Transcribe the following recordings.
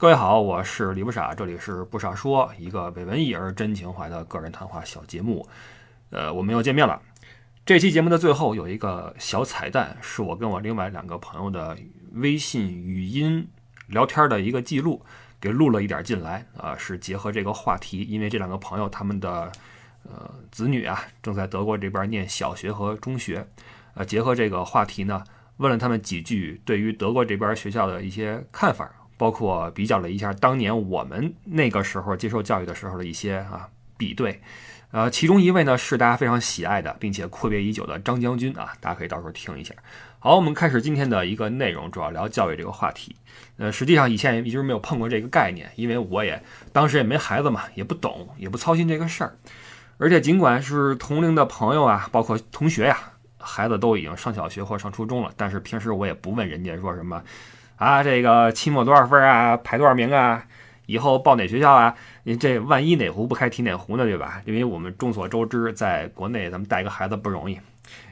各位好，我是李不傻，这里是不傻说，一个伪文艺而真情怀的个人谈话小节目。呃，我们又见面了。这期节目的最后有一个小彩蛋，是我跟我另外两个朋友的微信语音聊天的一个记录，给录了一点进来啊，是结合这个话题，因为这两个朋友他们的呃子女啊正在德国这边念小学和中学，呃，结合这个话题呢，问了他们几句对于德国这边学校的一些看法。包括比较了一下当年我们那个时候接受教育的时候的一些啊比对，呃，其中一位呢是大家非常喜爱的，并且阔别已久的张将军啊，大家可以到时候听一下。好，我们开始今天的一个内容，主要聊教育这个话题。呃，实际上以前一直没有碰过这个概念，因为我也当时也没孩子嘛，也不懂，也不操心这个事儿。而且尽管是同龄的朋友啊，包括同学呀，孩子都已经上小学或上初中了，但是平时我也不问人家说什么。啊，这个期末多少分啊？排多少名啊？以后报哪学校啊？你这万一哪壶不开提哪壶呢，对吧？因为我们众所周知，在国内咱们带一个孩子不容易，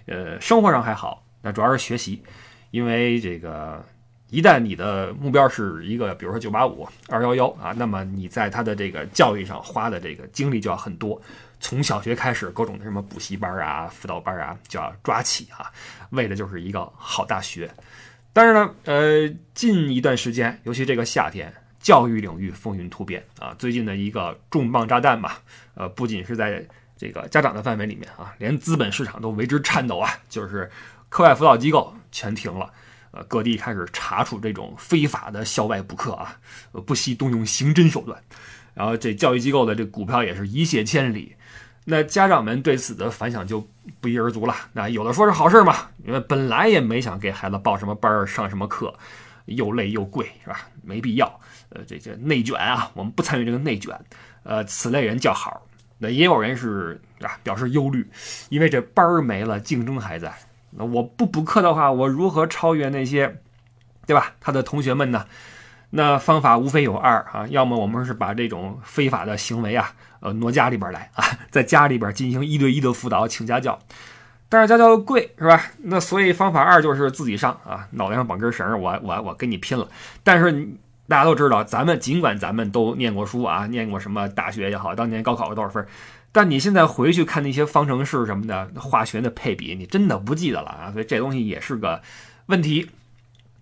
呃，生活上还好，那主要是学习，因为这个一旦你的目标是一个，比如说九八五、二幺幺啊，那么你在他的这个教育上花的这个精力就要很多，从小学开始，各种的什么补习班啊、辅导班啊就要抓起啊，为的就是一个好大学。但是呢，呃，近一段时间，尤其这个夏天，教育领域风云突变啊。最近的一个重磅炸弹吧，呃，不仅是在这个家长的范围里面啊，连资本市场都为之颤抖啊。就是课外辅导机构全停了，呃，各地开始查处这种非法的校外补课啊，不惜动用刑侦手段。然后这教育机构的这股票也是一泻千里。那家长们对此的反响就不一而足了。那有的说是好事嘛，因为本来也没想给孩子报什么班、上什么课，又累又贵，是吧？没必要。呃，这些内卷啊，我们不参与这个内卷。呃，此类人叫好。那也有人是啊，表示忧虑，因为这班没了，竞争还在。那我不补课的话，我如何超越那些，对吧？他的同学们呢？那方法无非有二啊，要么我们是把这种非法的行为啊。呃，挪家里边来啊，在家里边进行一对一的辅导，请家教，但是家教贵是吧？那所以方法二就是自己上啊，脑袋上绑根绳，我我我跟你拼了。但是大家都知道，咱们尽管咱们都念过书啊，念过什么大学也好，当年高考多少分，但你现在回去看那些方程式什么的，化学的配比，你真的不记得了啊，所以这东西也是个问题。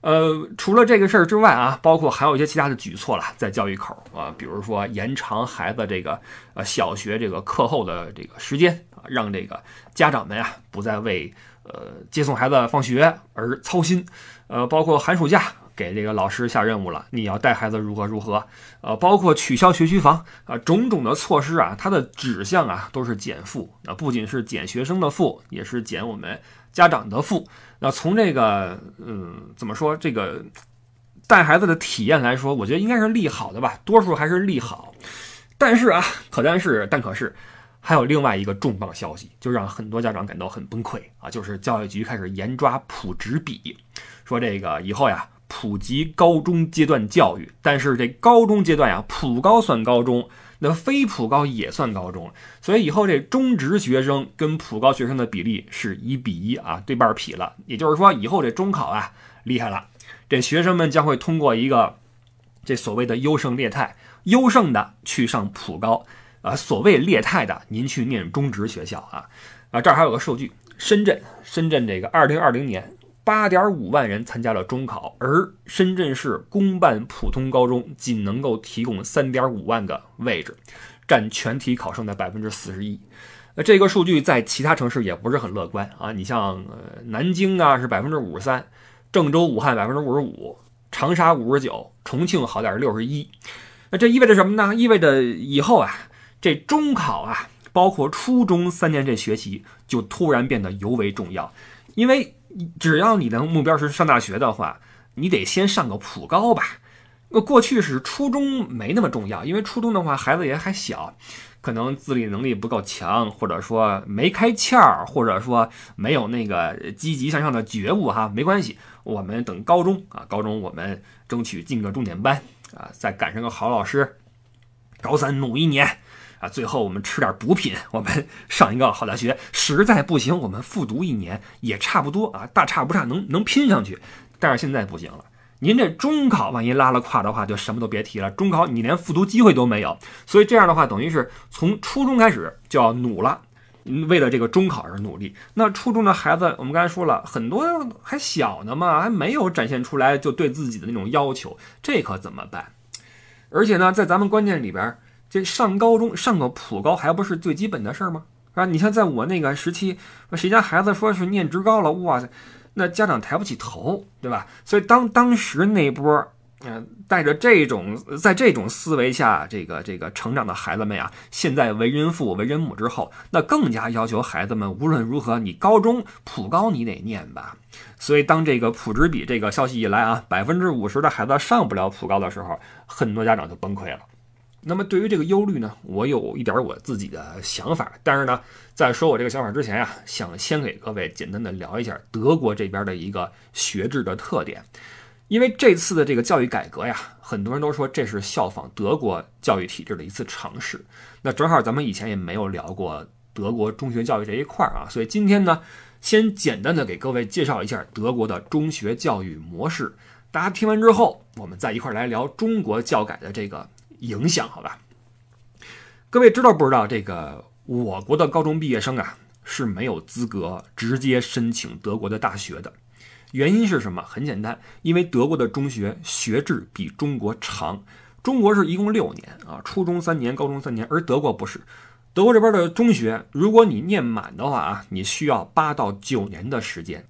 呃，除了这个事儿之外啊，包括还有一些其他的举措了，在教育口啊，比如说延长孩子这个呃小学这个课后的这个时间啊，让这个家长们啊不再为呃接送孩子放学而操心，呃，包括寒暑假给这个老师下任务了，你要带孩子如何如何，呃，包括取消学区房啊，种种的措施啊，它的指向啊都是减负啊，不仅是减学生的负，也是减我们家长的负。那从这个，嗯，怎么说这个带孩子的体验来说，我觉得应该是利好的吧，多数还是利好。但是啊，可但是，但可是，还有另外一个重磅消息，就让很多家长感到很崩溃啊，就是教育局开始严抓普职比，说这个以后呀，普及高中阶段教育，但是这高中阶段呀，普高算高中。那非普高也算高中，所以以后这中职学生跟普高学生的比例是一比一啊，对半劈了。也就是说，以后这中考啊厉害了，这学生们将会通过一个这所谓的优胜劣汰，优胜的去上普高，啊，所谓劣汰的您去念中职学校啊。啊，这儿还有个数据，深圳，深圳这个二零二零年。八点五万人参加了中考，而深圳市公办普通高中仅能够提供三点五万个位置，占全体考生的百分之四十一。那这个数据在其他城市也不是很乐观啊。你像呃南京啊是百分之五十三，郑州、武汉百分之五十五，长沙五十九，重庆好点六十一。那这意味着什么呢？意味着以后啊，这中考啊，包括初中三年这学期就突然变得尤为重要，因为。只要你的目标是上大学的话，你得先上个普高吧。那过去是初中没那么重要，因为初中的话孩子也还小，可能自理能力不够强，或者说没开窍，或者说没有那个积极向上的觉悟哈，没关系，我们等高中啊，高中我们争取进个重点班啊，再赶上个好老师，高三努一年。啊，最后我们吃点补品，我们上一个好大学，实在不行，我们复读一年也差不多啊，大差不差，能能拼上去。但是现在不行了，您这中考万一拉了胯的话，就什么都别提了。中考你连复读机会都没有，所以这样的话，等于是从初中开始就要努了，为了这个中考而努力。那初中的孩子，我们刚才说了很多还小呢嘛，还没有展现出来就对自己的那种要求，这可怎么办？而且呢，在咱们观念里边，这上高中上个普高还不是最基本的事儿吗？是吧？你像在我那个时期，谁家孩子说是念职高了，哇塞！那家长抬不起头，对吧？所以当当时那波，嗯，带着这种在这种思维下，这个这个成长的孩子们呀，现在为人父为人母之后，那更加要求孩子们无论如何，你高中普高你得念吧。所以当这个普职比这个消息一来啊，百分之五十的孩子上不了普高的时候，很多家长就崩溃了。那么对于这个忧虑呢，我有一点我自己的想法，但是呢，在说我这个想法之前呀，想先给各位简单的聊一下德国这边的一个学制的特点，因为这次的这个教育改革呀，很多人都说这是效仿德国教育体制的一次尝试。那正好咱们以前也没有聊过德国中学教育这一块儿啊，所以今天呢，先简单的给各位介绍一下德国的中学教育模式。大家听完之后，我们再一块儿来聊中国教改的这个。影响好吧？各位知道不知道这个我国的高中毕业生啊是没有资格直接申请德国的大学的？原因是什么？很简单，因为德国的中学学制比中国长。中国是一共六年啊，初中三年，高中三年，而德国不是。德国这边的中学，如果你念满的话啊，你需要八到九年的时间。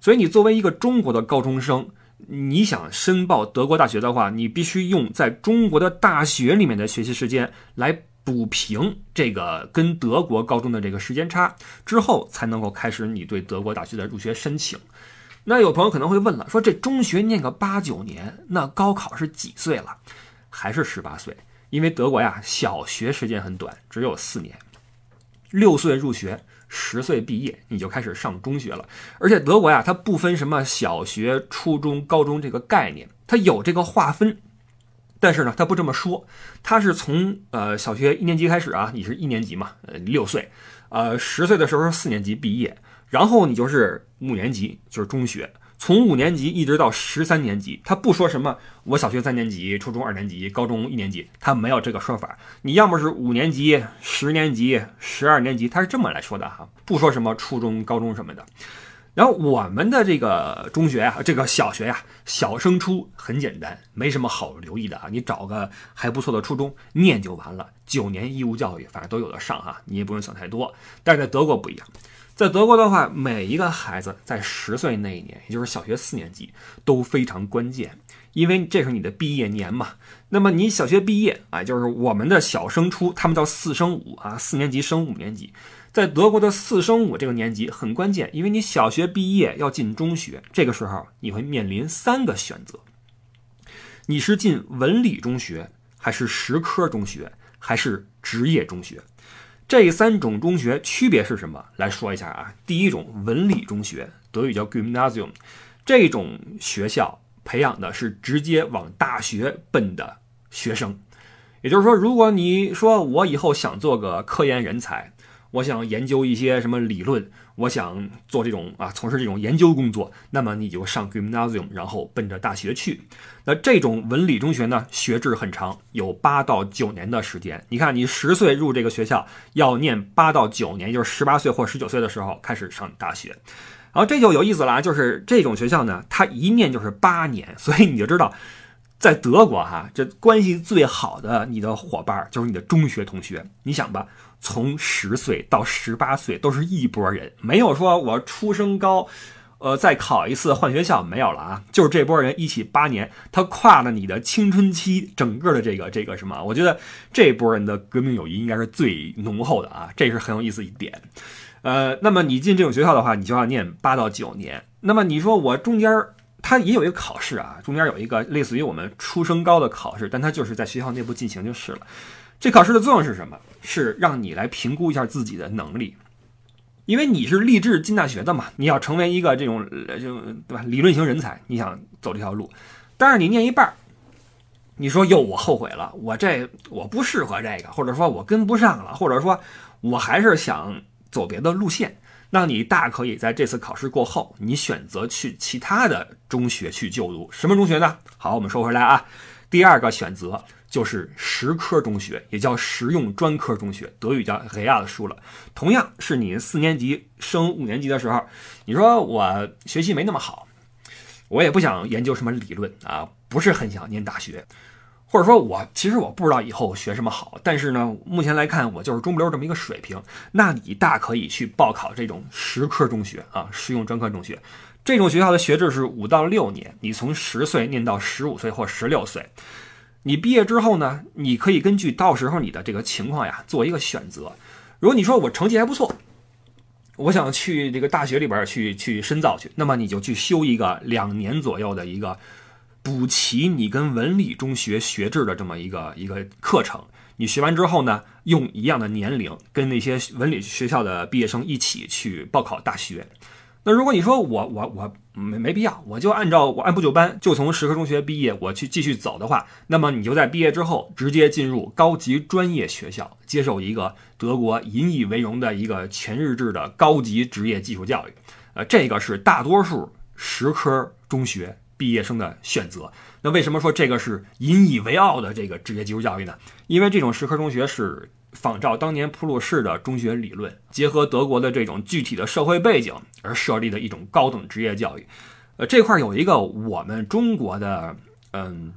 所以你作为一个中国的高中生。你想申报德国大学的话，你必须用在中国的大学里面的学习时间来补平这个跟德国高中的这个时间差，之后才能够开始你对德国大学的入学申请。那有朋友可能会问了，说这中学念个八九年，那高考是几岁了？还是十八岁？因为德国呀，小学时间很短，只有四年，六岁入学。十岁毕业，你就开始上中学了。而且德国呀，它不分什么小学、初中、高中这个概念，它有这个划分。但是呢，它不这么说，它是从呃小学一年级开始啊，你是一年级嘛，呃六岁，呃十岁的时候四年级毕业，然后你就是五年级，就是中学。从五年级一直到十三年级，他不说什么我小学三年级、初中二年级、高中一年级，他没有这个说法。你要么是五年级、十年级、十二年级，他是这么来说的哈，不说什么初中、高中什么的。然后我们的这个中学啊，这个小学呀，小升初很简单，没什么好留意的啊，你找个还不错的初中念就完了。九年义务教育，反正都有的上哈，你也不用想太多。但是在德国不一样。在德国的话，每一个孩子在十岁那一年，也就是小学四年级，都非常关键，因为这是你的毕业年嘛。那么你小学毕业啊，就是我们的小升初，他们叫四升五啊，四年级升五年级。在德国的四升五这个年级很关键，因为你小学毕业要进中学，这个时候你会面临三个选择：你是进文理中学，还是实科中学，还是职业中学？这三种中学区别是什么？来说一下啊。第一种文理中学，德语叫 Gymnasium，这种学校培养的是直接往大学奔的学生。也就是说，如果你说我以后想做个科研人才。我想研究一些什么理论，我想做这种啊，从事这种研究工作，那么你就上 gymnasium，然后奔着大学去。那这种文理中学呢，学制很长，有八到九年的时间。你看，你十岁入这个学校，要念八到九年，就是十八岁或十九岁的时候开始上大学。然后这就有意思了啊，就是这种学校呢，它一念就是八年，所以你就知道，在德国哈，这关系最好的你的伙伴就是你的中学同学。你想吧。从十岁到十八岁都是一波人，没有说我初升高，呃，再考一次换学校没有了啊，就是这波人一起八年，他跨了你的青春期，整个的这个这个什么，我觉得这波人的革命友谊应该是最浓厚的啊，这是很有意思一点。呃，那么你进这种学校的话，你就要念八到九年。那么你说我中间他也有一个考试啊，中间有一个类似于我们初升高的考试，但他就是在学校内部进行就是了。这考试的作用是什么？是让你来评估一下自己的能力，因为你是立志进大学的嘛，你要成为一个这种就对吧？理论型人才，你想走这条路，但是你念一半，你说哟，我后悔了，我这我不适合这个，或者说我跟不上了，或者说我还是想走别的路线，那你大可以在这次考试过后，你选择去其他的中学去就读。什么中学呢？好，我们说回来啊，第二个选择就是实科中学，也叫实用专科中学，德语叫 Realschule。同样是你四年级升五年级的时候，你说我学习没那么好，我也不想研究什么理论啊，不是很想念大学。或者说，我其实我不知道以后学什么好，但是呢，目前来看，我就是中不溜这么一个水平。那你大可以去报考这种实科中学啊，实用专科中学。这种学校的学制是五到六年，你从十岁念到十五岁或十六岁。你毕业之后呢，你可以根据到时候你的这个情况呀，做一个选择。如果你说我成绩还不错，我想去这个大学里边去去深造去，那么你就去修一个两年左右的一个。补齐你跟文理中学学制的这么一个一个课程，你学完之后呢，用一样的年龄跟那些文理学校的毕业生一起去报考大学。那如果你说我我我没没必要，我就按照我按部就班，就从实科中学毕业，我去继续走的话，那么你就在毕业之后直接进入高级专业学校，接受一个德国引以为荣的一个全日制的高级职业技术教育。呃，这个是大多数实科中学。毕业生的选择，那为什么说这个是引以为傲的这个职业技术教育呢？因为这种实科中学是仿照当年普鲁士的中学理论，结合德国的这种具体的社会背景而设立的一种高等职业教育。呃，这块有一个我们中国的嗯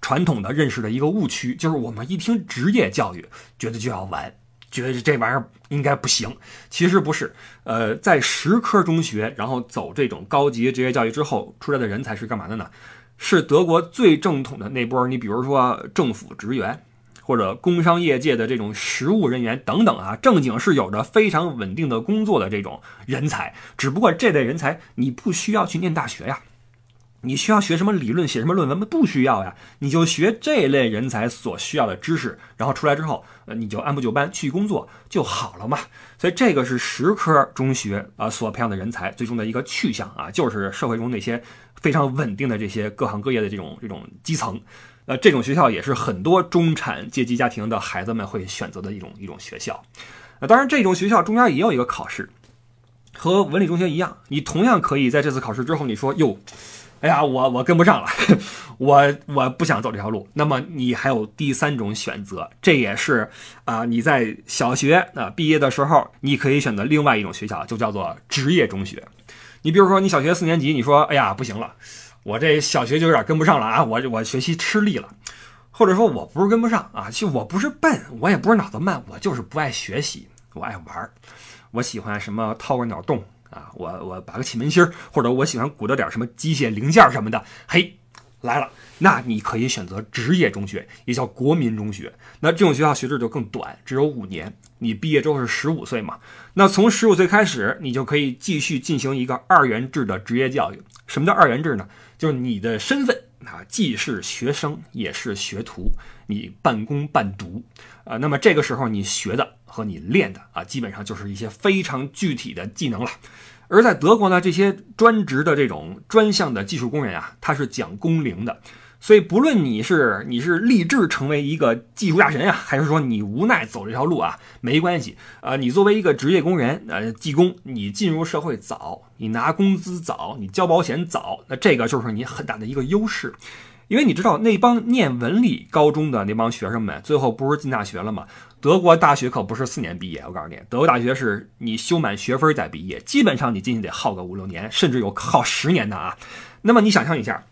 传统的认识的一个误区，就是我们一听职业教育，觉得就要完。觉得这玩意儿应该不行，其实不是。呃，在实科中学，然后走这种高级职业教育之后出来的人才是干嘛的呢？是德国最正统的那波。你比如说政府职员，或者工商业界的这种实务人员等等啊，正经是有着非常稳定的工作的这种人才。只不过这类人才你不需要去念大学呀。你需要学什么理论，写什么论文吗？不需要呀，你就学这类人才所需要的知识，然后出来之后，呃，你就按部就班去工作就好了嘛。所以这个是实科中学啊所培养的人才最终的一个去向啊，就是社会中那些非常稳定的这些各行各业的这种这种基层，呃，这种学校也是很多中产阶级家庭的孩子们会选择的一种一种学校。那当然，这种学校中间也有一个考试，和文理中学一样，你同样可以在这次考试之后，你说哟。哎呀，我我跟不上了，我我不想走这条路。那么你还有第三种选择，这也是啊，你在小学啊毕业的时候，你可以选择另外一种学校，就叫做职业中学。你比如说，你小学四年级，你说哎呀不行了，我这小学就有点跟不上了啊，我我学习吃力了，或者说我不是跟不上啊，就我不是笨，我也不是脑子慢，我就是不爱学习，我爱玩儿，我喜欢什么掏个鸟洞。啊，我我拔个气门芯儿，或者我喜欢鼓捣点什么机械零件什么的，嘿，来了，那你可以选择职业中学，也叫国民中学。那这种学校学制就更短，只有五年。你毕业之后是十五岁嘛？那从十五岁开始，你就可以继续进行一个二元制的职业教育。什么叫二元制呢？就是你的身份啊，既是学生也是学徒，你半工半读啊。那么这个时候你学的。和你练的啊，基本上就是一些非常具体的技能了。而在德国呢，这些专职的这种专项的技术工人啊，他是讲工龄的。所以不论你是你是立志成为一个技术大神啊，还是说你无奈走这条路啊，没关系啊。你作为一个职业工人，呃，技工，你进入社会早，你拿工资早，你交保险早，那这个就是你很大的一个优势。因为你知道那帮念文理高中的那帮学生们，最后不是进大学了吗？德国大学可不是四年毕业，我告诉你，德国大学是你修满学分再毕业，基本上你进去得耗个五六年，甚至有耗十年的啊。那么你想象一下，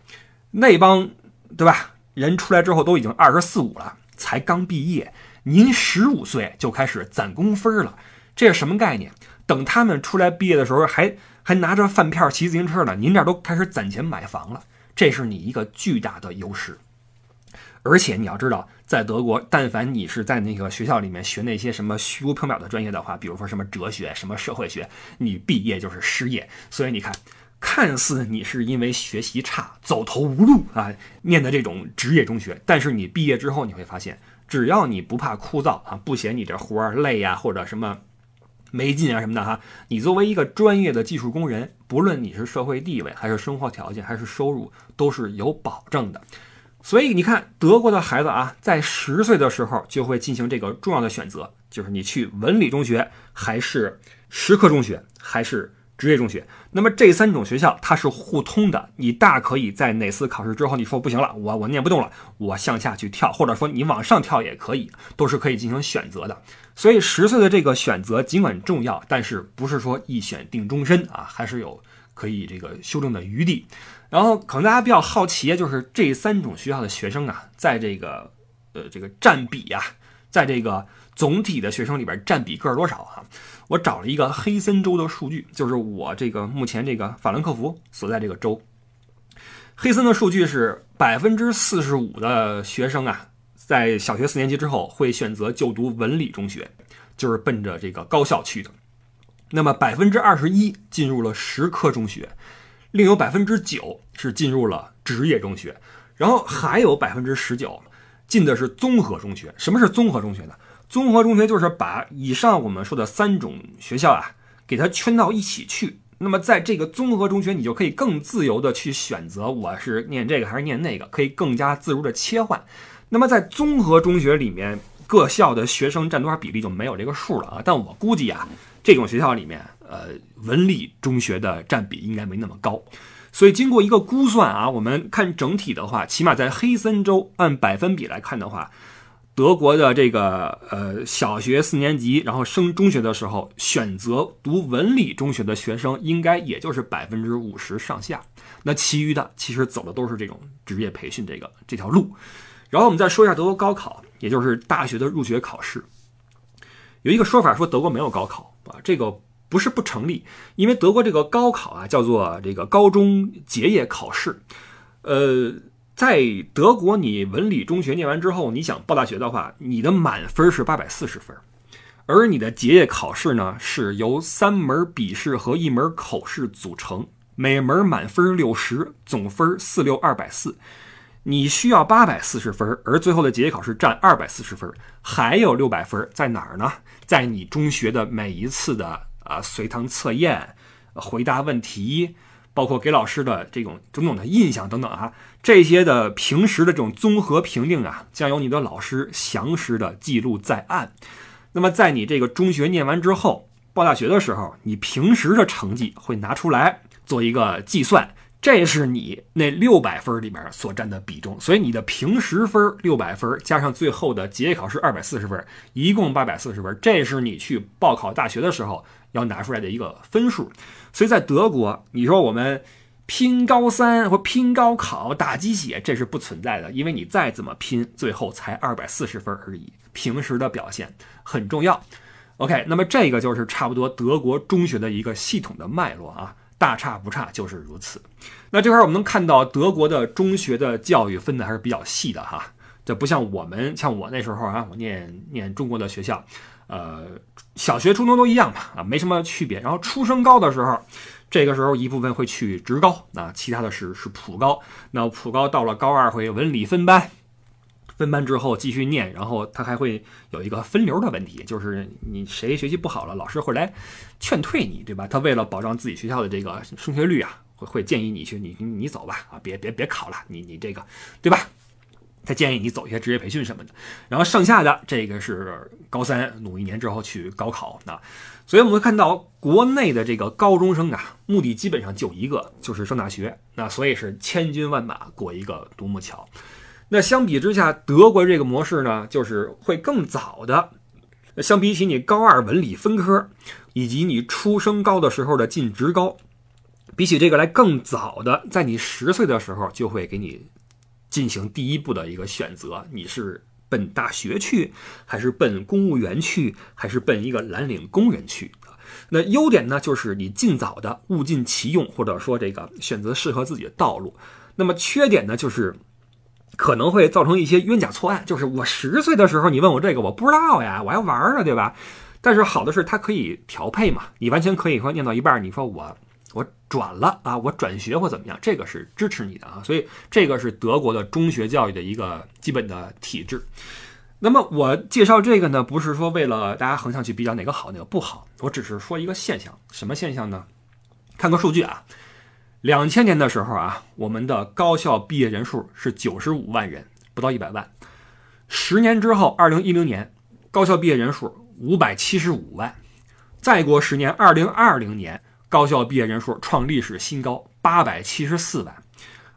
那帮对吧人出来之后都已经二十四五了，才刚毕业，您十五岁就开始攒工分了，这是什么概念？等他们出来毕业的时候，还还拿着饭票骑自行车呢，您这都开始攒钱买房了。这是你一个巨大的优势，而且你要知道，在德国，但凡你是在那个学校里面学那些什么虚无缥缈的专业的话，比如说什么哲学、什么社会学，你毕业就是失业。所以你看，看似你是因为学习差、走投无路啊，念的这种职业中学，但是你毕业之后，你会发现，只要你不怕枯燥啊，不嫌你这活儿累呀，或者什么。没劲啊什么的哈，你作为一个专业的技术工人，不论你是社会地位，还是生活条件，还是收入，都是有保证的。所以你看，德国的孩子啊，在十岁的时候就会进行这个重要的选择，就是你去文理中学还是实科中学还是职业中学。那么这三种学校它是互通的，你大可以在哪次考试之后，你说不行了，我我念不动了，我向下去跳，或者说你往上跳也可以，都是可以进行选择的。所以十岁的这个选择尽管重要，但是不是说一选定终身啊，还是有可以这个修正的余地。然后可能大家比较好奇，就是这三种学校的学生啊，在这个呃这个占比呀，在这个总体的学生里边占比个儿多少啊？我找了一个黑森州的数据，就是我这个目前这个法兰克福所在这个州，黑森的数据是百分之四十五的学生啊，在小学四年级之后会选择就读文理中学，就是奔着这个高校去的。那么百分之二十一进入了实科中学，另有百分之九是进入了职业中学，然后还有百分之十九进的是综合中学。什么是综合中学呢？综合中学就是把以上我们说的三种学校啊，给它圈到一起去。那么在这个综合中学，你就可以更自由的去选择，我是念这个还是念那个，可以更加自如的切换。那么在综合中学里面，各校的学生占多少比例就没有这个数了啊。但我估计啊，这种学校里面，呃，文理中学的占比应该没那么高。所以经过一个估算啊，我们看整体的话，起码在黑森州按百分比来看的话。德国的这个呃小学四年级，然后升中学的时候，选择读文理中学的学生，应该也就是百分之五十上下。那其余的其实走的都是这种职业培训这个这条路。然后我们再说一下德国高考，也就是大学的入学考试。有一个说法说德国没有高考啊，这个不是不成立，因为德国这个高考啊叫做这个高中结业考试，呃。在德国，你文理中学念完之后，你想报大学的话，你的满分是八百四十分，而你的结业考试呢，是由三门笔试和一门口试组成，每门满分六十，总分四六二百四。你需要八百四十分，而最后的结业考试占二百四十分，还有六百分在哪儿呢？在你中学的每一次的啊随堂测验、回答问题。包括给老师的这种种种的印象等等啊，这些的平时的这种综合评定啊，将由你的老师详实的记录在案。那么在你这个中学念完之后，报大学的时候，你平时的成绩会拿出来做一个计算，这是你那六百分里面所占的比重。所以你的平时分六百分，加上最后的结业考试二百四十分，一共八百四十分，这是你去报考大学的时候。要拿出来的一个分数，所以在德国，你说我们拼高三或拼高考打鸡血，这是不存在的，因为你再怎么拼，最后才二百四十分而已。平时的表现很重要。OK，那么这个就是差不多德国中学的一个系统的脉络啊，大差不差就是如此。那这块我们能看到德国的中学的教育分的还是比较细的哈，这不像我们，像我那时候啊，我念念中国的学校。呃，小学、初中都一样吧，啊，没什么区别。然后初升高的时候，这个时候一部分会去职高，那其他的是是普高。那普高到了高二会文理分班，分班之后继续念，然后他还会有一个分流的问题，就是你谁学习不好了，老师会来劝退你，对吧？他为了保障自己学校的这个升学率啊，会会建议你去，你你走吧，啊，别别别考了，你你这个，对吧？他建议你走一些职业培训什么的，然后剩下的这个是高三努一年之后去高考啊，所以我们会看到国内的这个高中生啊，目的基本上就一个，就是上大学。那所以是千军万马过一个独木桥。那相比之下，德国这个模式呢，就是会更早的。相比起你高二文理分科，以及你初升高的时候的进职高，比起这个来更早的，在你十岁的时候就会给你。进行第一步的一个选择，你是奔大学去，还是奔公务员去，还是奔一个蓝领工人去那优点呢，就是你尽早的物尽其用，或者说这个选择适合自己的道路。那么缺点呢，就是可能会造成一些冤假错案。就是我十岁的时候，你问我这个，我不知道呀，我还玩呢，对吧？但是好的是它可以调配嘛，你完全可以说念到一半，你说我。我转了啊，我转学或怎么样，这个是支持你的啊，所以这个是德国的中学教育的一个基本的体制。那么我介绍这个呢，不是说为了大家横向去比较哪个好哪个不好，我只是说一个现象，什么现象呢？看个数据啊，两千年的时候啊，我们的高校毕业人数是九十五万人，不到一百万。十年之后，二零一零年，高校毕业人数五百七十五万。再过十年，二零二零年高校毕业人数创历史新高，八百七十四万。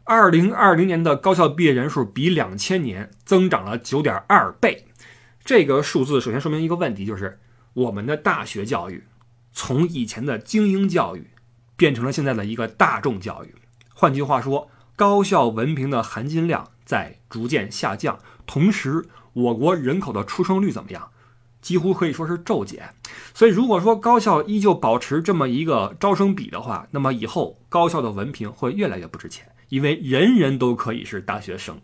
二零二零年的高校毕业人数比两千年增长了九点二倍。这个数字首先说明一个问题，就是我们的大学教育从以前的精英教育变成了现在的一个大众教育。换句话说，高校文凭的含金量在逐渐下降，同时我国人口的出生率怎么样？几乎可以说是骤减，所以如果说高校依旧保持这么一个招生比的话，那么以后高校的文凭会越来越不值钱，因为人人都可以是大学生。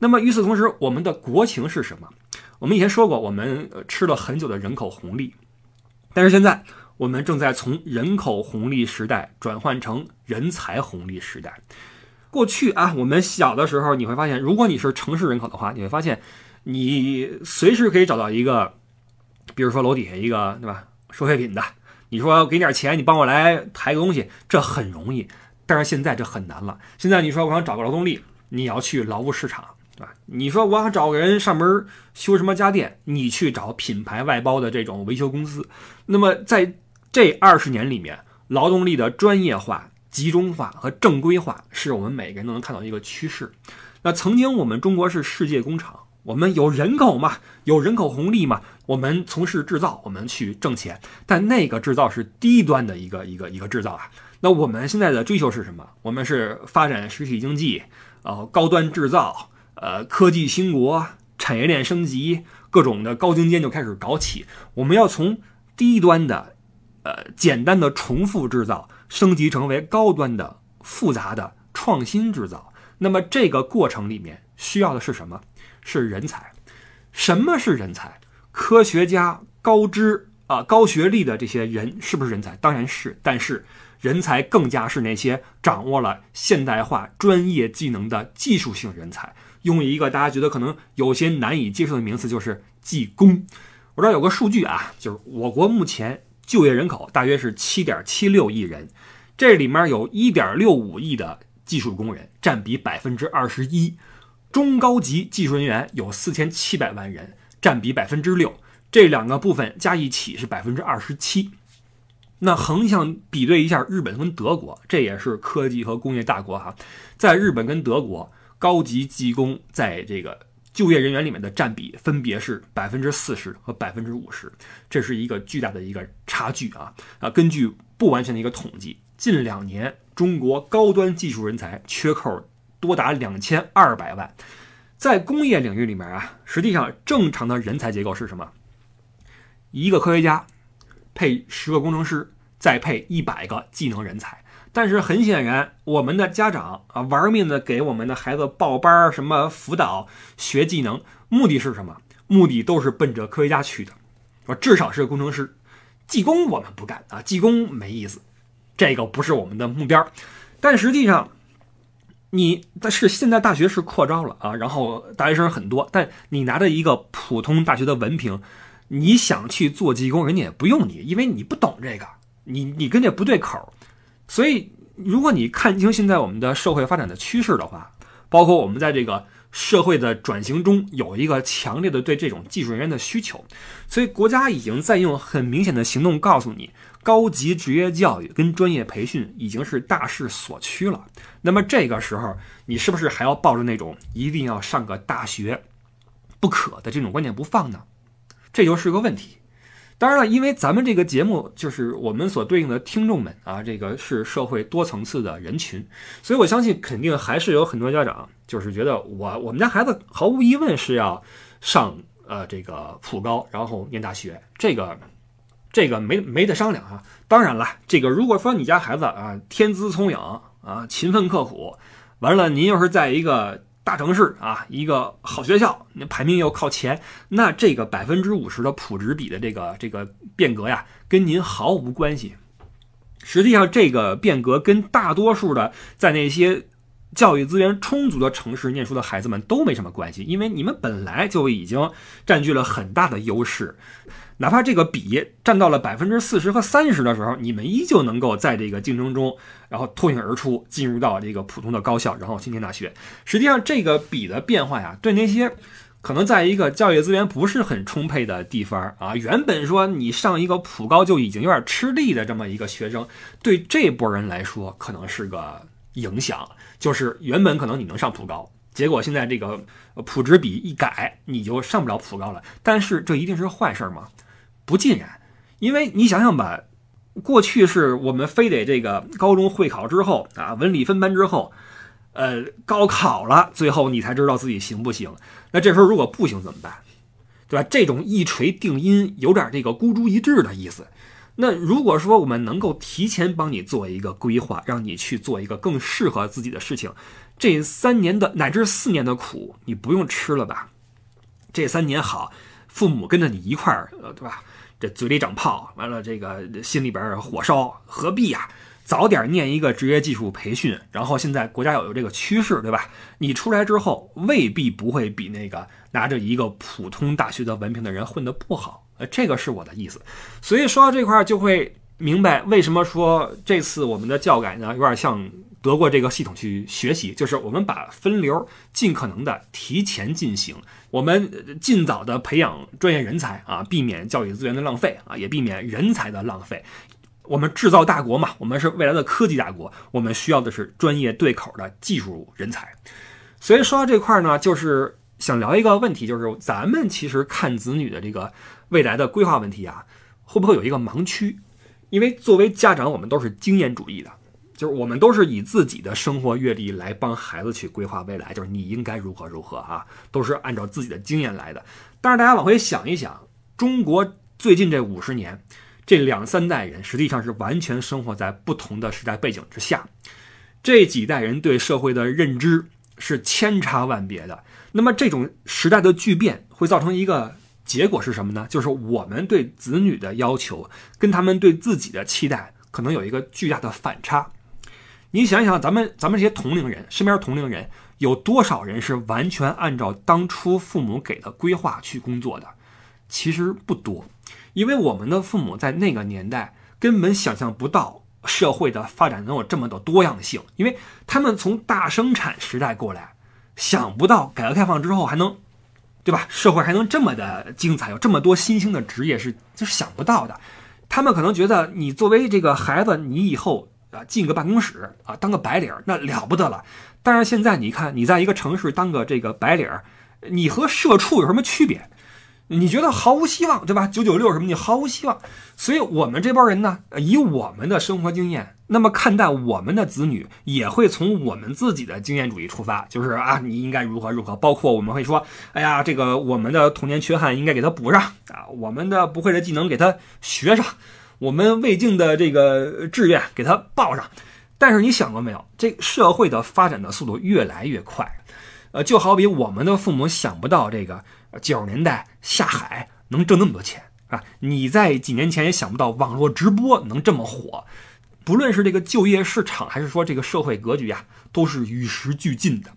那么与此同时，我们的国情是什么？我们以前说过，我们吃了很久的人口红利，但是现在我们正在从人口红利时代转换成人才红利时代。过去啊，我们小的时候你会发现，如果你是城市人口的话，你会发现你随时可以找到一个。比如说楼底下一个对吧，收废品的，你说给点钱，你帮我来抬个东西，这很容易。但是现在这很难了。现在你说我想找个劳动力，你要去劳务市场，对吧？你说我想找个人上门修什么家电，你去找品牌外包的这种维修公司。那么在这二十年里面，劳动力的专业化、集中化和正规化，是我们每个人都能看到一个趋势。那曾经我们中国是世界工厂。我们有人口嘛，有人口红利嘛，我们从事制造，我们去挣钱。但那个制造是低端的一个一个一个制造啊。那我们现在的追求是什么？我们是发展实体经济，呃，高端制造，呃，科技兴国，产业链升级，各种的高精尖就开始搞起。我们要从低端的，呃，简单的重复制造，升级成为高端的复杂的创新制造。那么这个过程里面需要的是什么？是人才，什么是人才？科学家、高知啊、高学历的这些人是不是人才？当然是。但是人才更加是那些掌握了现代化专业技能的技术性人才。用一个大家觉得可能有些难以接受的名词，就是技工。我这儿有个数据啊，就是我国目前就业人口大约是七点七六亿人，这里面有一点六五亿的技术工人，占比百分之二十一。中高级技术人员有四千七百万人，占比百分之六，这两个部分加一起是百分之二十七。那横向比对一下日本跟德国，这也是科技和工业大国哈，在日本跟德国，高级技工在这个就业人员里面的占比分别是百分之四十和百分之五十，这是一个巨大的一个差距啊啊！根据不完全的一个统计，近两年中国高端技术人才缺口。多达两千二百万，在工业领域里面啊，实际上正常的人才结构是什么？一个科学家配十个工程师，再配一百个技能人才。但是很显然，我们的家长啊，玩命的给我们的孩子报班什么辅导学技能，目的是什么？目的都是奔着科学家去的。我至少是个工程师，技工我们不干啊，技工没意思，这个不是我们的目标。但实际上。你但是现在大学是扩招了啊，然后大学生很多，但你拿着一个普通大学的文凭，你想去做技工，人家也不用你，因为你不懂这个，你你跟这不对口。所以，如果你看清现在我们的社会发展的趋势的话，包括我们在这个社会的转型中有一个强烈的对这种技术人员的需求，所以国家已经在用很明显的行动告诉你。高级职业教育跟专业培训已经是大势所趋了。那么这个时候，你是不是还要抱着那种一定要上个大学不可的这种观念不放呢？这就是个问题。当然了，因为咱们这个节目就是我们所对应的听众们啊，这个是社会多层次的人群，所以我相信肯定还是有很多家长就是觉得我我们家孩子毫无疑问是要上呃这个普高，然后念大学这个。这个没没得商量啊！当然了，这个如果说你家孩子啊天资聪颖啊勤奋刻苦，完了您又是在一个大城市啊一个好学校，那排名又靠前，那这个百分之五十的普职比的这个这个变革呀，跟您毫无关系。实际上，这个变革跟大多数的在那些教育资源充足的城市念书的孩子们都没什么关系，因为你们本来就已经占据了很大的优势。哪怕这个比占到了百分之四十和三十的时候，你们依旧能够在这个竞争中，然后脱颖而出，进入到这个普通的高校，然后青年大学。实际上，这个比的变化呀，对那些可能在一个教育资源不是很充沛的地方啊，原本说你上一个普高就已经有点吃力的这么一个学生，对这波人来说可能是个影响，就是原本可能你能上普高，结果现在这个普职比一改，你就上不了普高了。但是这一定是坏事吗？不尽然，因为你想想吧，过去是我们非得这个高中会考之后啊，文理分班之后。呃，高考了，最后你才知道自己行不行。那这时候如果不行怎么办？对吧？这种一锤定音，有点这个孤注一掷的意思。那如果说我们能够提前帮你做一个规划，让你去做一个更适合自己的事情，这三年的乃至四年的苦，你不用吃了吧？这三年好，父母跟着你一块儿，呃，对吧？这嘴里长泡，完了这个心里边火烧，何必呀？早点念一个职业技术培训，然后现在国家有这个趋势，对吧？你出来之后未必不会比那个拿着一个普通大学的文凭的人混得不好，呃，这个是我的意思。所以说到这块儿就会明白为什么说这次我们的教改呢，有点像得过这个系统去学习，就是我们把分流尽可能的提前进行，我们尽早的培养专业人才啊，避免教育资源的浪费啊，也避免人才的浪费。我们制造大国嘛，我们是未来的科技大国，我们需要的是专业对口的技术人才。所以说到这块呢，就是想聊一个问题，就是咱们其实看子女的这个未来的规划问题啊，会不会有一个盲区？因为作为家长，我们都是经验主义的，就是我们都是以自己的生活阅历来帮孩子去规划未来，就是你应该如何如何啊，都是按照自己的经验来的。但是大家往回想一想，中国最近这五十年。这两三代人实际上是完全生活在不同的时代背景之下，这几代人对社会的认知是千差万别的。那么这种时代的巨变会造成一个结果是什么呢？就是我们对子女的要求跟他们对自己的期待可能有一个巨大的反差。你想想，咱们咱们这些同龄人，身边同龄人有多少人是完全按照当初父母给的规划去工作的？其实不多。因为我们的父母在那个年代根本想象不到社会的发展能有这么多多样性，因为他们从大生产时代过来，想不到改革开放之后还能，对吧？社会还能这么的精彩，有这么多新兴的职业是就是想不到的。他们可能觉得你作为这个孩子，你以后啊进个办公室啊当个白领那了不得了。但是现在你看你在一个城市当个这个白领，你和社畜有什么区别？你觉得毫无希望，对吧？九九六什么，你毫无希望。所以，我们这帮人呢，以我们的生活经验，那么看待我们的子女，也会从我们自己的经验主义出发，就是啊，你应该如何如何。包括我们会说，哎呀，这个我们的童年缺憾应该给他补上啊，我们的不会的技能给他学上，我们未尽的这个志愿给他报上。但是你想过没有，这社会的发展的速度越来越快，呃，就好比我们的父母想不到这个。九十年代下海能挣那么多钱啊！你在几年前也想不到网络直播能这么火，不论是这个就业市场，还是说这个社会格局呀，都是与时俱进的。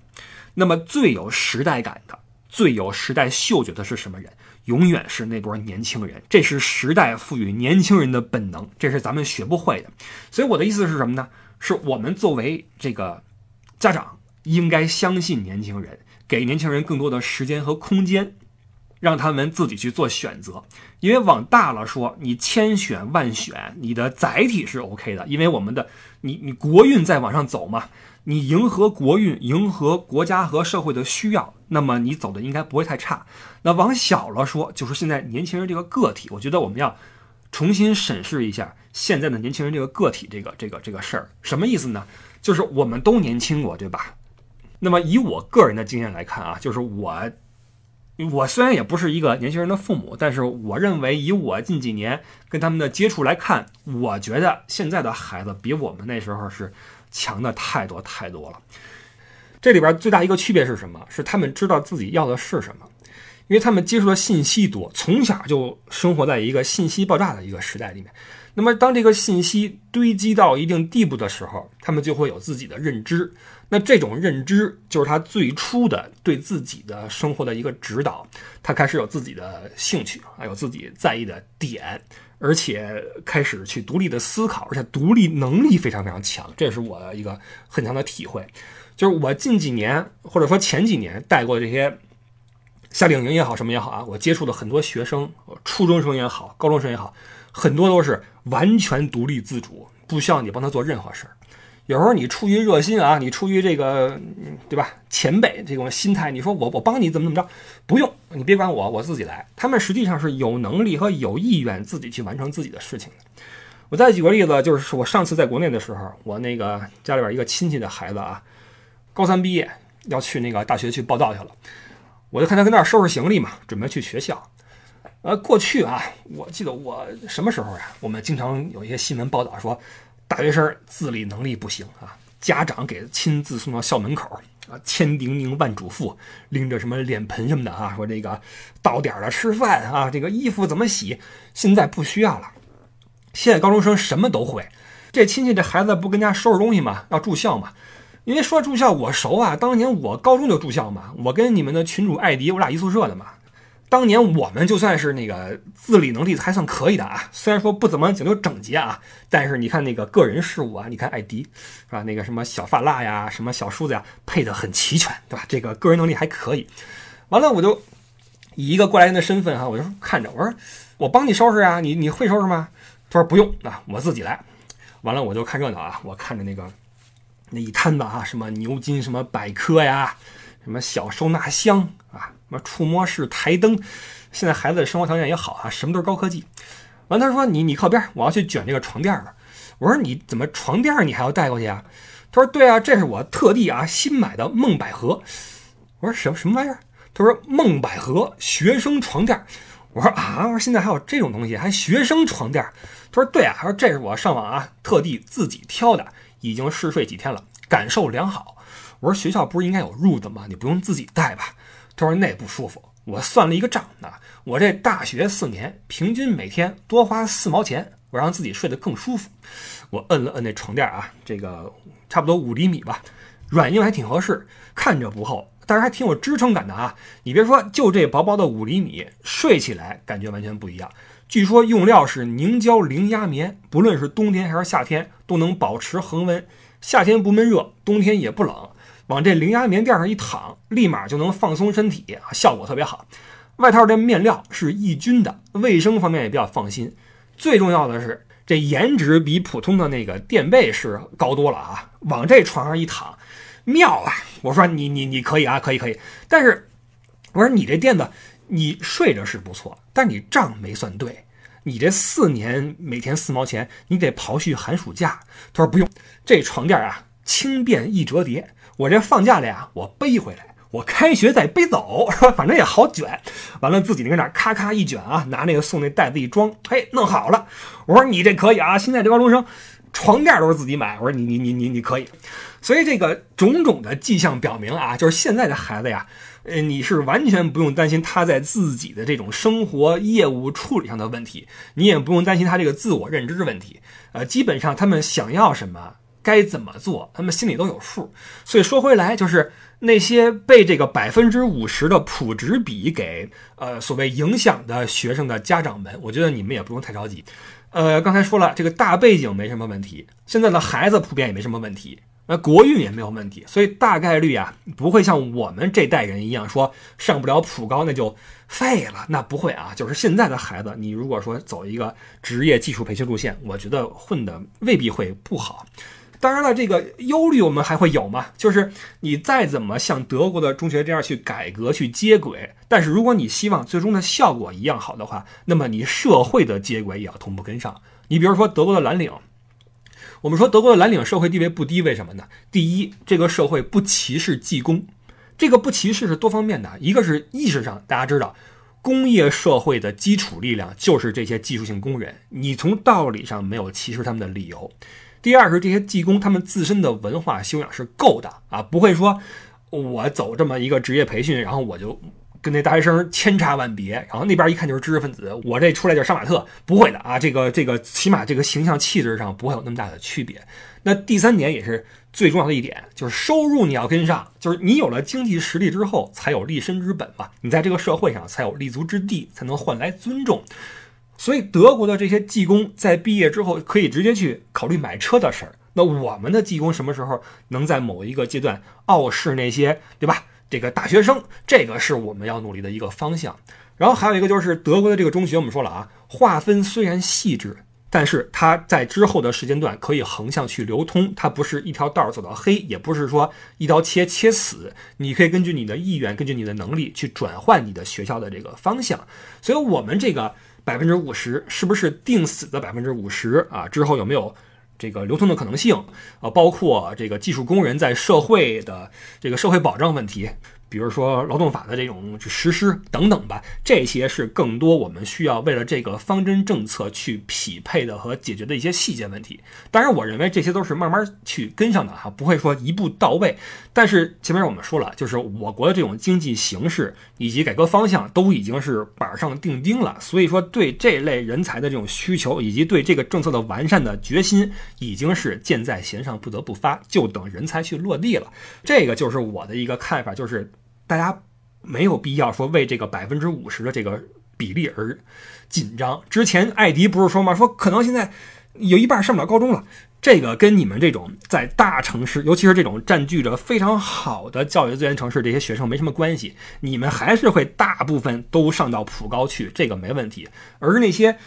那么最有时代感的、最有时代嗅觉的是什么人？永远是那波年轻人。这是时代赋予年轻人的本能，这是咱们学不会的。所以我的意思是什么呢？是我们作为这个家长，应该相信年轻人，给年轻人更多的时间和空间。让他们自己去做选择，因为往大了说，你千选万选，你的载体是 OK 的，因为我们的你你国运在往上走嘛，你迎合国运，迎合国家和社会的需要，那么你走的应该不会太差。那往小了说，就是现在年轻人这个个体，我觉得我们要重新审视一下现在的年轻人这个个体这个这个这个事儿，什么意思呢？就是我们都年轻过，对吧？那么以我个人的经验来看啊，就是我。我虽然也不是一个年轻人的父母，但是我认为以我近几年跟他们的接触来看，我觉得现在的孩子比我们那时候是强的太多太多了。这里边最大一个区别是什么？是他们知道自己要的是什么，因为他们接触的信息多，从小就生活在一个信息爆炸的一个时代里面。那么当这个信息堆积到一定地步的时候，他们就会有自己的认知。那这种认知就是他最初的对自己的生活的一个指导，他开始有自己的兴趣，还有自己在意的点，而且开始去独立的思考，而且独立能力非常非常强，这是我一个很强的体会。就是我近几年或者说前几年带过这些夏令营也好，什么也好啊，我接触的很多学生，初中生也好，高中生也好，很多都是完全独立自主，不需要你帮他做任何事儿。有时候你出于热心啊，你出于这个，对吧？前辈这种心态，你说我我帮你怎么怎么着，不用你别管我，我自己来。他们实际上是有能力和有意愿自己去完成自己的事情的。我再举个例子，就是我上次在国内的时候，我那个家里边一个亲戚的孩子啊，高三毕业要去那个大学去报道去了，我就看他跟那儿收拾行李嘛，准备去学校。呃，过去啊，我记得我什么时候呀？我们经常有一些新闻报道说。大学生自理能力不行啊，家长给亲自送到校门口啊，千叮咛万嘱咐，拎着什么脸盆什么的啊，说这个到点了吃饭啊，这个衣服怎么洗？现在不需要了，现在高中生什么都会。这亲戚这孩子不跟家收拾东西吗？要住校嘛？因为说住校我熟啊，当年我高中就住校嘛，我跟你们的群主艾迪，我俩一宿舍的嘛。当年我们就算是那个自理能力还算可以的啊，虽然说不怎么讲究整洁啊，但是你看那个个人事务啊，你看艾迪是吧？那个什么小发蜡呀，什么小梳子呀，配的很齐全，对吧？这个个人能力还可以。完了，我就以一个过来人的身份哈，我就看着，我说我帮你收拾啊，你你会收拾吗？他说不用啊，我自己来。完了，我就看热闹啊，我看着那个那一摊子啊，什么牛津什么百科呀，什么小收纳箱啊。什么触摸式台灯，现在孩子的生活条件也好啊，什么都是高科技。完，他说你你靠边，我要去卷这个床垫了。我说你怎么床垫你还要带过去啊？他说对啊，这是我特地啊新买的梦百合。我说什么什么玩意儿？他说梦百合学生床垫。我说啊，我说现在还有这种东西，还学生床垫？他说对啊，他说这是我上网啊特地自己挑的，已经试睡几天了，感受良好。我说学校不是应该有褥子吗？你不用自己带吧？他说那不舒服，我算了一个账啊，我这大学四年平均每天多花四毛钱，我让自己睡得更舒服。我摁了摁那床垫啊，这个差不多五厘米吧，软硬还挺合适，看着不厚，但是还挺有支撑感的啊。你别说，就这薄薄的五厘米，睡起来感觉完全不一样。据说用料是凝胶零压棉，不论是冬天还是夏天都能保持恒温，夏天不闷热，冬天也不冷。往这零压棉垫上一躺，立马就能放松身体，效果特别好。外套这面料是抑菌的，卫生方面也比较放心。最重要的是，这颜值比普通的那个垫被是高多了啊！往这床上一躺，妙啊！我说你你你可以啊，可以可以。但是我说你这垫子，你睡着是不错，但你账没算对。你这四年每天四毛钱，你得刨去寒暑假。他说不用，这床垫啊，轻便易折叠。我这放假了呀，我背回来，我开学再背走，是吧？反正也好卷。完了自己那个那咔咔一卷啊，拿那个送那袋子一装，嘿，弄好了。我说你这可以啊，现在这高中生床垫都是自己买。我说你你你你你可以。所以这个种种的迹象表明啊，就是现在的孩子呀，呃，你是完全不用担心他在自己的这种生活业务处理上的问题，你也不用担心他这个自我认知问题。呃，基本上他们想要什么。该怎么做，他们心里都有数。所以说回来，就是那些被这个百分之五十的普值比给呃所谓影响的学生的家长们，我觉得你们也不用太着急。呃，刚才说了，这个大背景没什么问题，现在的孩子普遍也没什么问题，那国运也没有问题，所以大概率啊不会像我们这代人一样说上不了普高那就废了，那不会啊。就是现在的孩子，你如果说走一个职业技术培训路线，我觉得混的未必会不好。当然了，这个忧虑我们还会有嘛？就是你再怎么像德国的中学这样去改革、去接轨，但是如果你希望最终的效果一样好的话，那么你社会的接轨也要同步跟上。你比如说德国的蓝领，我们说德国的蓝领社会地位不低，为什么呢？第一，这个社会不歧视技工，这个不歧视是多方面的，一个是意识上，大家知道，工业社会的基础力量就是这些技术性工人，你从道理上没有歧视他们的理由。第二是这些技工，他们自身的文化修养是够的啊，不会说我走这么一个职业培训，然后我就跟那大学生千差万别，然后那边一看就是知识分子，我这出来就是杀马特，不会的啊，这个这个起码这个形象气质上不会有那么大的区别。那第三点也是最重要的一点，就是收入你要跟上，就是你有了经济实力之后，才有立身之本嘛，你在这个社会上才有立足之地，才能换来尊重。所以德国的这些技工在毕业之后可以直接去考虑买车的事儿。那我们的技工什么时候能在某一个阶段傲视那些，对吧？这个大学生，这个是我们要努力的一个方向。然后还有一个就是德国的这个中学，我们说了啊，划分虽然细致。但是它在之后的时间段可以横向去流通，它不是一条道走到黑，也不是说一刀切切死。你可以根据你的意愿，根据你的能力去转换你的学校的这个方向。所以，我们这个百分之五十是不是定死的百分之五十啊？之后有没有这个流通的可能性？啊，包括这个技术工人在社会的这个社会保障问题。比如说劳动法的这种实施等等吧，这些是更多我们需要为了这个方针政策去匹配的和解决的一些细节问题。当然，我认为这些都是慢慢去跟上的哈，不会说一步到位。但是前面我们说了，就是我国的这种经济形势以及改革方向都已经是板上钉钉了，所以说对这类人才的这种需求以及对这个政策的完善的决心，已经是箭在弦上不得不发，就等人才去落地了。这个就是我的一个看法，就是。大家没有必要说为这个百分之五十的这个比例而紧张。之前艾迪不是说吗？说可能现在有一半上不了高中了。这个跟你们这种在大城市，尤其是这种占据着非常好的教育资源城市这些学生没什么关系。你们还是会大部分都上到普高去，这个没问题。而那些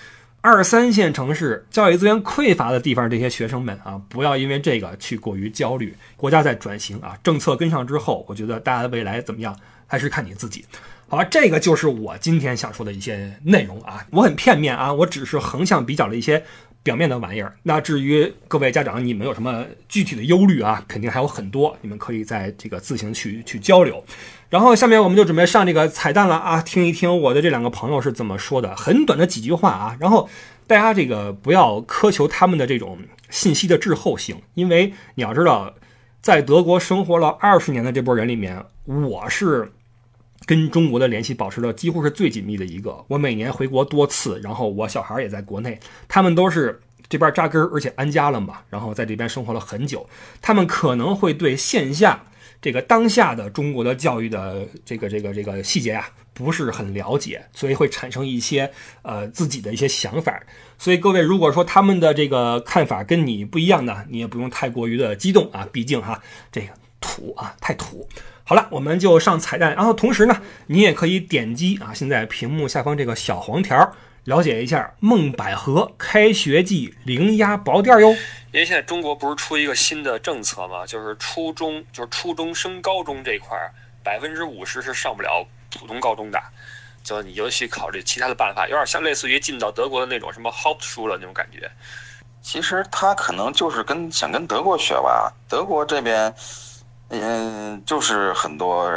二三线城市教育资源匮乏的地方，这些学生们啊，不要因为这个去过于焦虑。国家在转型啊，政策跟上之后，我觉得大家的未来怎么样，还是看你自己。好吧，这个就是我今天想说的一些内容啊。我很片面啊，我只是横向比较了一些表面的玩意儿。那至于各位家长，你们有什么具体的忧虑啊？肯定还有很多，你们可以在这个自行去去交流。然后下面我们就准备上这个彩蛋了啊，听一听我的这两个朋友是怎么说的，很短的几句话啊。然后大家这个不要苛求他们的这种信息的滞后性，因为你要知道，在德国生活了二十年的这波人里面，我是跟中国的联系保持的几乎是最紧密的一个。我每年回国多次，然后我小孩也在国内，他们都是这边扎根而且安家了嘛，然后在这边生活了很久，他们可能会对线下。这个当下的中国的教育的这个这个这个细节啊，不是很了解，所以会产生一些呃自己的一些想法。所以各位如果说他们的这个看法跟你不一样呢，你也不用太过于的激动啊，毕竟哈这个土啊太土。好了，我们就上彩蛋，然后同时呢，你也可以点击啊现在屏幕下方这个小黄条。了解一下梦百合开学季零压薄垫哟，因为现在中国不是出一个新的政策吗？就是初中，就是初中升高中这块儿，百分之五十是上不了普通高中的，就你就去考虑其他的办法，有点像类似于进到德国的那种什么 h o p t s c h u l 的那种感觉。其实他可能就是跟想跟德国学吧，德国这边，嗯，就是很多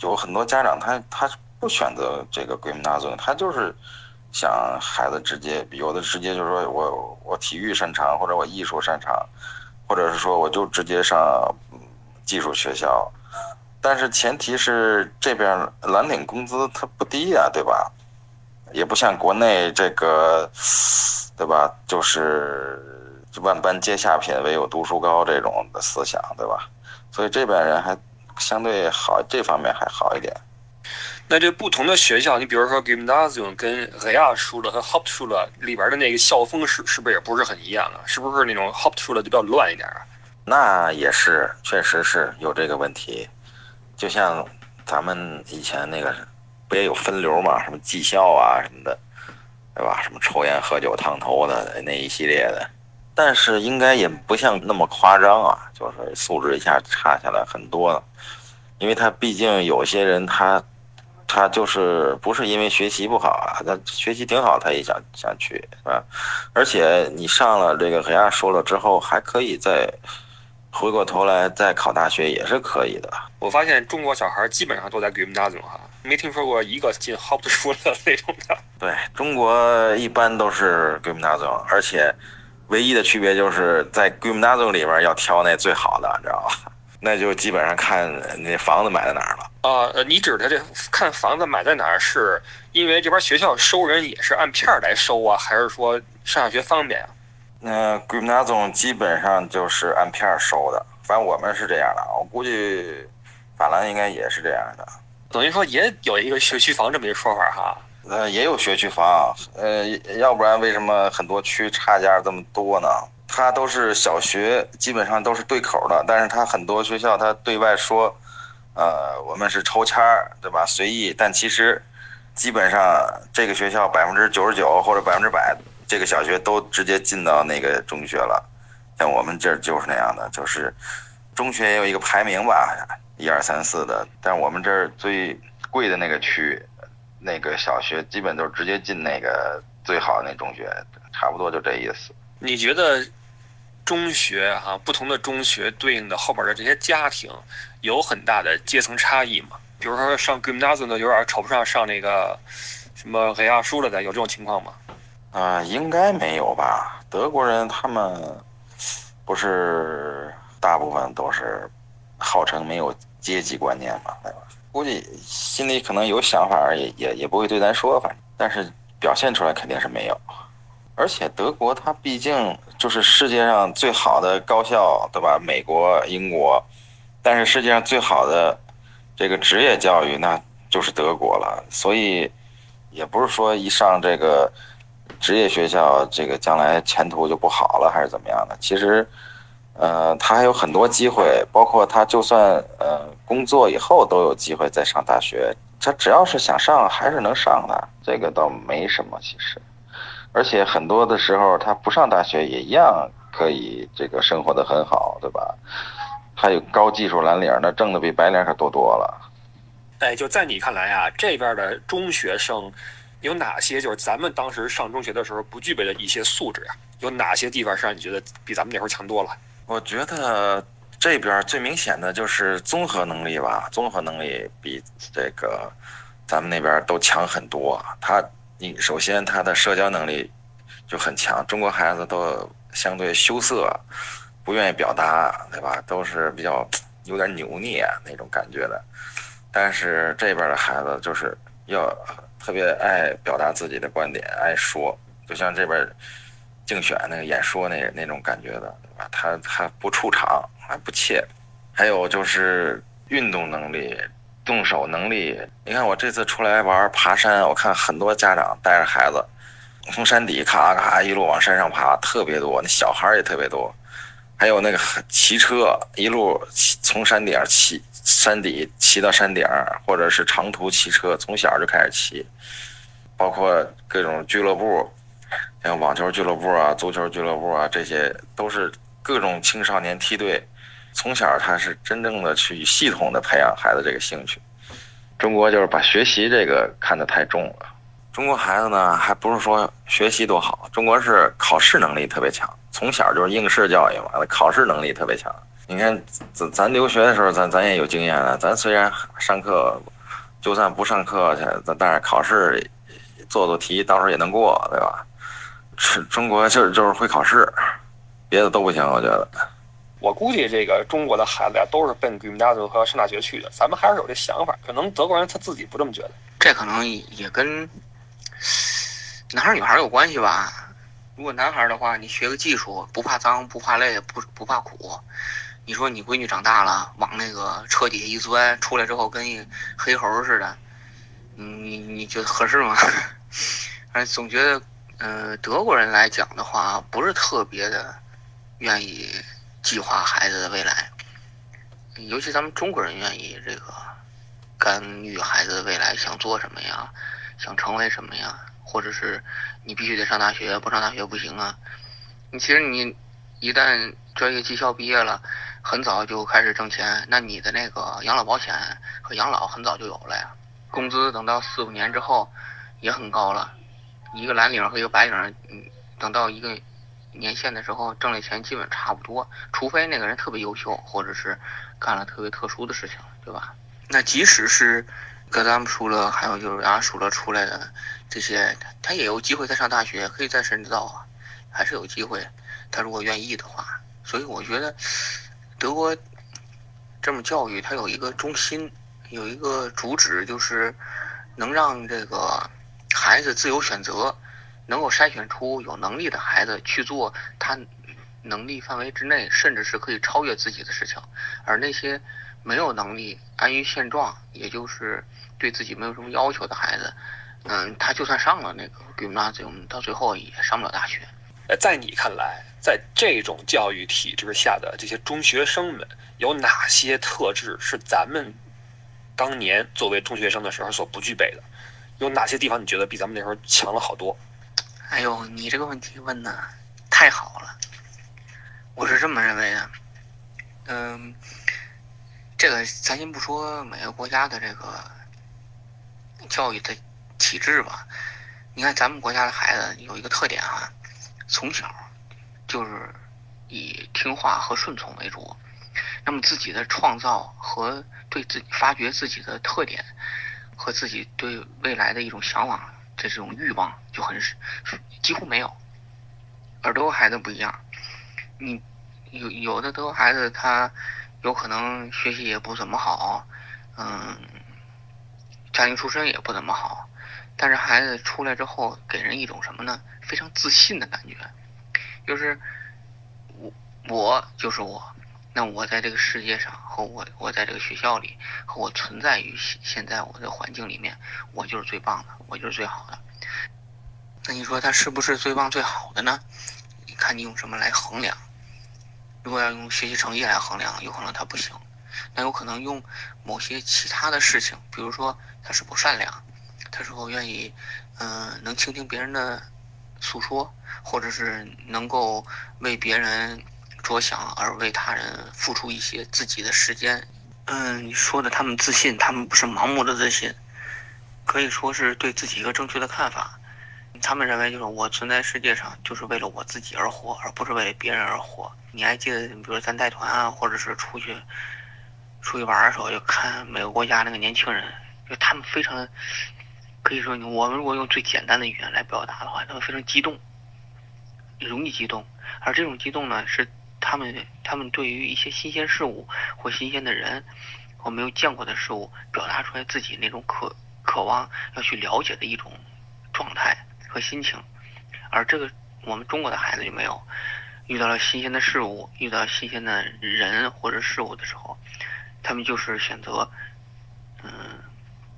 有很多家长他他不选择这个 g y m n a s i u m 他就是。想孩子直接有的直接就是说我我体育擅长或者我艺术擅长，或者是说我就直接上技术学校，但是前提是这边蓝领工资它不低呀，对吧？也不像国内这个，对吧？就是万般皆下品，唯有读书高这种的思想，对吧？所以这边人还相对好，这方面还好一点。那这不同的学校，你比如说 Gymnasium 跟 rea 书了和 Hauptschule 里边的那个校风是是不是也不是很一样啊？是不是那种 Hauptschule 就比较乱一点啊？那也是，确实是有这个问题。就像咱们以前那个不也有分流嘛？什么技校啊什么的，对吧？什么抽烟喝酒烫头的那一系列的，但是应该也不像那么夸张啊，就是素质一下差下来很多了。因为他毕竟有些人他。他就是不是因为学习不好啊，他学习挺好，他也想想去，是吧？而且你上了这个黑亚说了之后，还可以再回过头来再考大学，也是可以的。我发现中国小孩基本上都在 Gymnasium 哈，没听说过一个进 Hauptschule 那种的。对中国一般都是 Gymnasium，而且唯一的区别就是在 Gymnasium 里边要挑那最好的，你知道吧？那就基本上看那房子买在哪儿了。啊，呃，你指的这看房子买在哪儿，是因为这边学校收人也是按片儿来收啊，还是说上下学方便啊？那 g y m n a s i u m 基本上就是按片儿收的，反正我们是这样的，我估计法兰应该也是这样的。等于说也有一个学区房这么一个说法哈？呃，也有学区房，呃，要不然为什么很多区差价这么多呢？它都是小学，基本上都是对口的，但是它很多学校它对外说。呃，我们是抽签儿，对吧？随意，但其实基本上这个学校百分之九十九或者百分之百，这个小学都直接进到那个中学了。像我们这儿就是那样的，就是中学也有一个排名吧，一二三四的，但我们这儿最贵的那个区，那个小学基本都是直接进那个最好的那中学，差不多就这意思。你觉得中学哈、不同的中学对应的后边的这些家庭有很大的阶层差异吗？比如说上 gymnasium 的有点瞅不上上那个什么黑亚书了的，有这种情况吗？啊、应该没有吧？德国人他们不是大部分都是号称没有阶级观念嘛，对吧？估计心里可能有想法，也也也不会对咱说，反正，但是表现出来肯定是没有。而且德国它毕竟就是世界上最好的高校，对吧？美国、英国，但是世界上最好的这个职业教育那就是德国了，所以也不是说一上这个职业学校，这个将来前途就不好了，还是怎么样的？其实，呃，他还有很多机会，包括他就算呃工作以后都有机会再上大学。他只要是想上，还是能上的，这个倒没什么。其实，而且很多的时候他不上大学也一样可以这个生活的很好，对吧？还有高技术蓝领，那挣的比白领可多多了。哎，就在你看来啊，这边的中学生有哪些就是咱们当时上中学的时候不具备的一些素质啊？有哪些地方是让你觉得比咱们那会儿强多了？我觉得这边最明显的就是综合能力吧，综合能力比这个咱们那边都强很多。他，你首先他的社交能力就很强，中国孩子都相对羞涩，不愿意表达，对吧？都是比较有点扭捏那种感觉的。但是这边的孩子就是要特别爱表达自己的观点，爱说，就像这边竞选那个演说那那种感觉的，对吧？他他不出场，还不怯。还有就是运动能力、动手能力。你看我这次出来玩爬山，我看很多家长带着孩子从山底咔咔一路往山上爬，特别多，那小孩也特别多。还有那个骑车，一路从山顶骑山底骑到山顶，或者是长途骑车，从小就开始骑。包括各种俱乐部，像网球俱乐部啊、足球俱乐部啊，这些都是各种青少年梯队。从小他是真正的去系统的培养孩子这个兴趣。中国就是把学习这个看得太重了。中国孩子呢，还不是说学习多好，中国是考试能力特别强，从小就是应试教育嘛，考试能力特别强。你看咱咱留学的时候，咱咱也有经验了。咱虽然上课，就算不上课去，咱但是考试做做题，到时候也能过，对吧？是中国就是就是会考试，别的都不行，我觉得。我估计这个中国的孩子呀，都是奔 g y m n a s i 和上大学去的。咱们还是有这想法，可能德国人他自己不这么觉得。这可能也跟男孩女孩有关系吧。如果男孩的话，你学个技术，不怕脏，不怕累，不不怕苦。你说你闺女长大了，往那个车底下一钻，出来之后跟一黑猴似的，你你觉得合适吗？反正总觉得，呃，德国人来讲的话，不是特别的愿意计划孩子的未来，尤其咱们中国人愿意这个干预孩子的未来，想做什么呀，想成为什么呀，或者是你必须得上大学，不上大学不行啊。你其实你一旦专业技校毕业了，很早就开始挣钱，那你的那个养老保险和养老很早就有了呀。工资等到四五年之后也很高了，一个蓝领和一个白领，嗯，等到一个年限的时候挣的钱基本差不多，除非那个人特别优秀，或者是干了特别特殊的事情，对吧？那即使是格咱们说了，还有就是牙说了出来的这些，他也有机会再上大学，可以再深造啊，还是有机会。他如果愿意的话，所以我觉得德国这么教育，它有一个中心，有一个主旨，就是能让这个孩子自由选择，能够筛选出有能力的孩子去做他能力范围之内，甚至是可以超越自己的事情，而那些没有能力、安于现状，也就是对自己没有什么要求的孩子，嗯，他就算上了那个 gymnasium，到最后也上不了大学。呃，在你看来，在这种教育体制下的这些中学生们，有哪些特质是咱们当年作为中学生的时候所不具备的？有哪些地方你觉得比咱们那时候强了好多？哎呦，你这个问题问的太好了，我是这么认为的。嗯，这个咱先不说每个国家的这个教育的体制吧，你看咱们国家的孩子有一个特点啊，从小就是以听话和顺从为主，那么自己的创造和对自己发掘自己的特点和自己对未来的一种向往这种欲望就很几乎没有，而德国孩子不一样，你有有的德国孩子他有可能学习也不怎么好，嗯，家庭出身也不怎么好，但是孩子出来之后给人一种什么呢？非常自信的感觉，就是我我就是我，那我在这个世界上和我我在这个学校里和我存在于现在我的环境里面，我就是最棒的，我就是最好的。那你说他是不是最棒最好的呢？你看你用什么来衡量？如果要用学习成绩来衡量，有可能他不行。那有可能用某些其他的事情，比如说他是否善良，他是否愿意，嗯，能倾听别人的诉说，或者是能够为别人着想而为他人付出一些自己的时间。嗯，你说的他们自信，他们不是盲目的自信，可以说是对自己一个正确的看法。他们认为就是我存在世界上就是为了我自己而活，而不是为别人而活。你还记得，比如咱带团啊，或者是出去出去玩的时候，就看每个国家那个年轻人，就他们非常可以说，我们如果用最简单的语言来表达的话，他们非常激动，容易激动。而这种激动呢，是他们他们对于一些新鲜事物或新鲜的人或没有见过的事物，表达出来自己那种渴渴望要去了解的一种状态。和心情，而这个我们中国的孩子就没有遇到了新鲜的事物，遇到新鲜的人或者事物的时候，他们就是选择，嗯，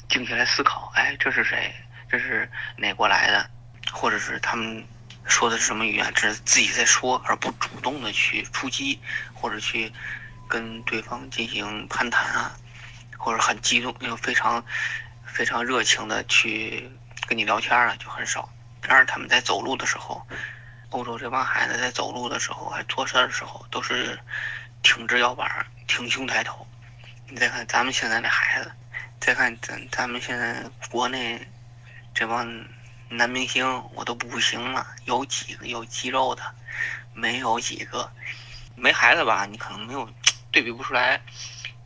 静下来思考，哎，这是谁？这是哪国来的？或者是他们说的是什么语言？只是自己在说，而不主动的去出击，或者去跟对方进行攀谈啊，或者很激动又非常非常热情的去跟你聊天啊，就很少。然而他们在走路的时候，欧洲这帮孩子在走路的时候，还做事的时候，都是挺直腰板、挺胸抬头。你再看咱们现在的孩子，再看咱咱们现在国内这帮男明星，我都不行了。有几个有肌肉的？没有几个。没孩子吧，你可能没有对比不出来。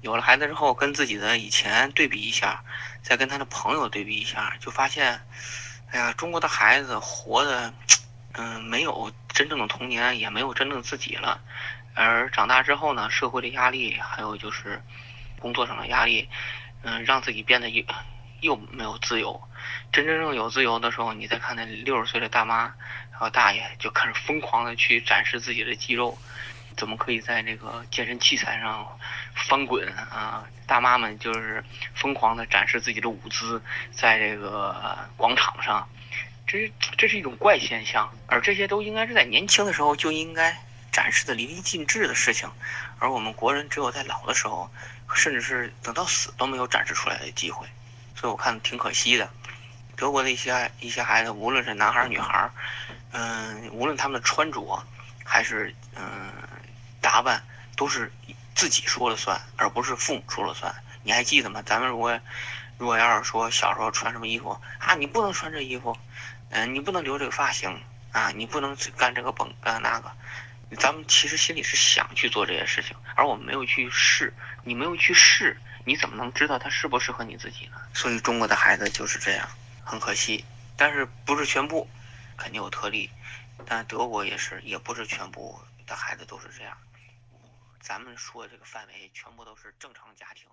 有了孩子之后，跟自己的以前对比一下，再跟他的朋友对比一下，就发现。哎呀，中国的孩子活的，嗯，没有真正的童年，也没有真正自己了。而长大之后呢，社会的压力，还有就是工作上的压力，嗯，让自己变得又没有自由。真真正有自由的时候，你再看那六十岁的大妈，还有大爷，就开始疯狂的去展示自己的肌肉。怎么可以在这个健身器材上翻滚啊？大妈们就是疯狂的展示自己的舞姿，在这个广场上，这这是一种怪现象，而这些都应该是在年轻的时候就应该展示的淋漓尽致的事情，而我们国人只有在老的时候，甚至是等到死都没有展示出来的机会，所以我看挺可惜的。德国的一些一些孩子，无论是男孩女孩，嗯，无论他们的穿着，还是嗯。打扮都是自己说了算，而不是父母说了算。你还记得吗？咱们如果如果要是说小时候穿什么衣服啊，你不能穿这衣服，嗯，你不能留这个发型啊，你不能干这个本干那个。咱们其实心里是想去做这些事情，而我们没有去试。你没有去试，你怎么能知道它适不适合你自己呢？所以中国的孩子就是这样，很可惜。但是不是全部，肯定有特例。但德国也是，也不是全部的孩子都是这样。咱们说这个范围全部都是正常家庭，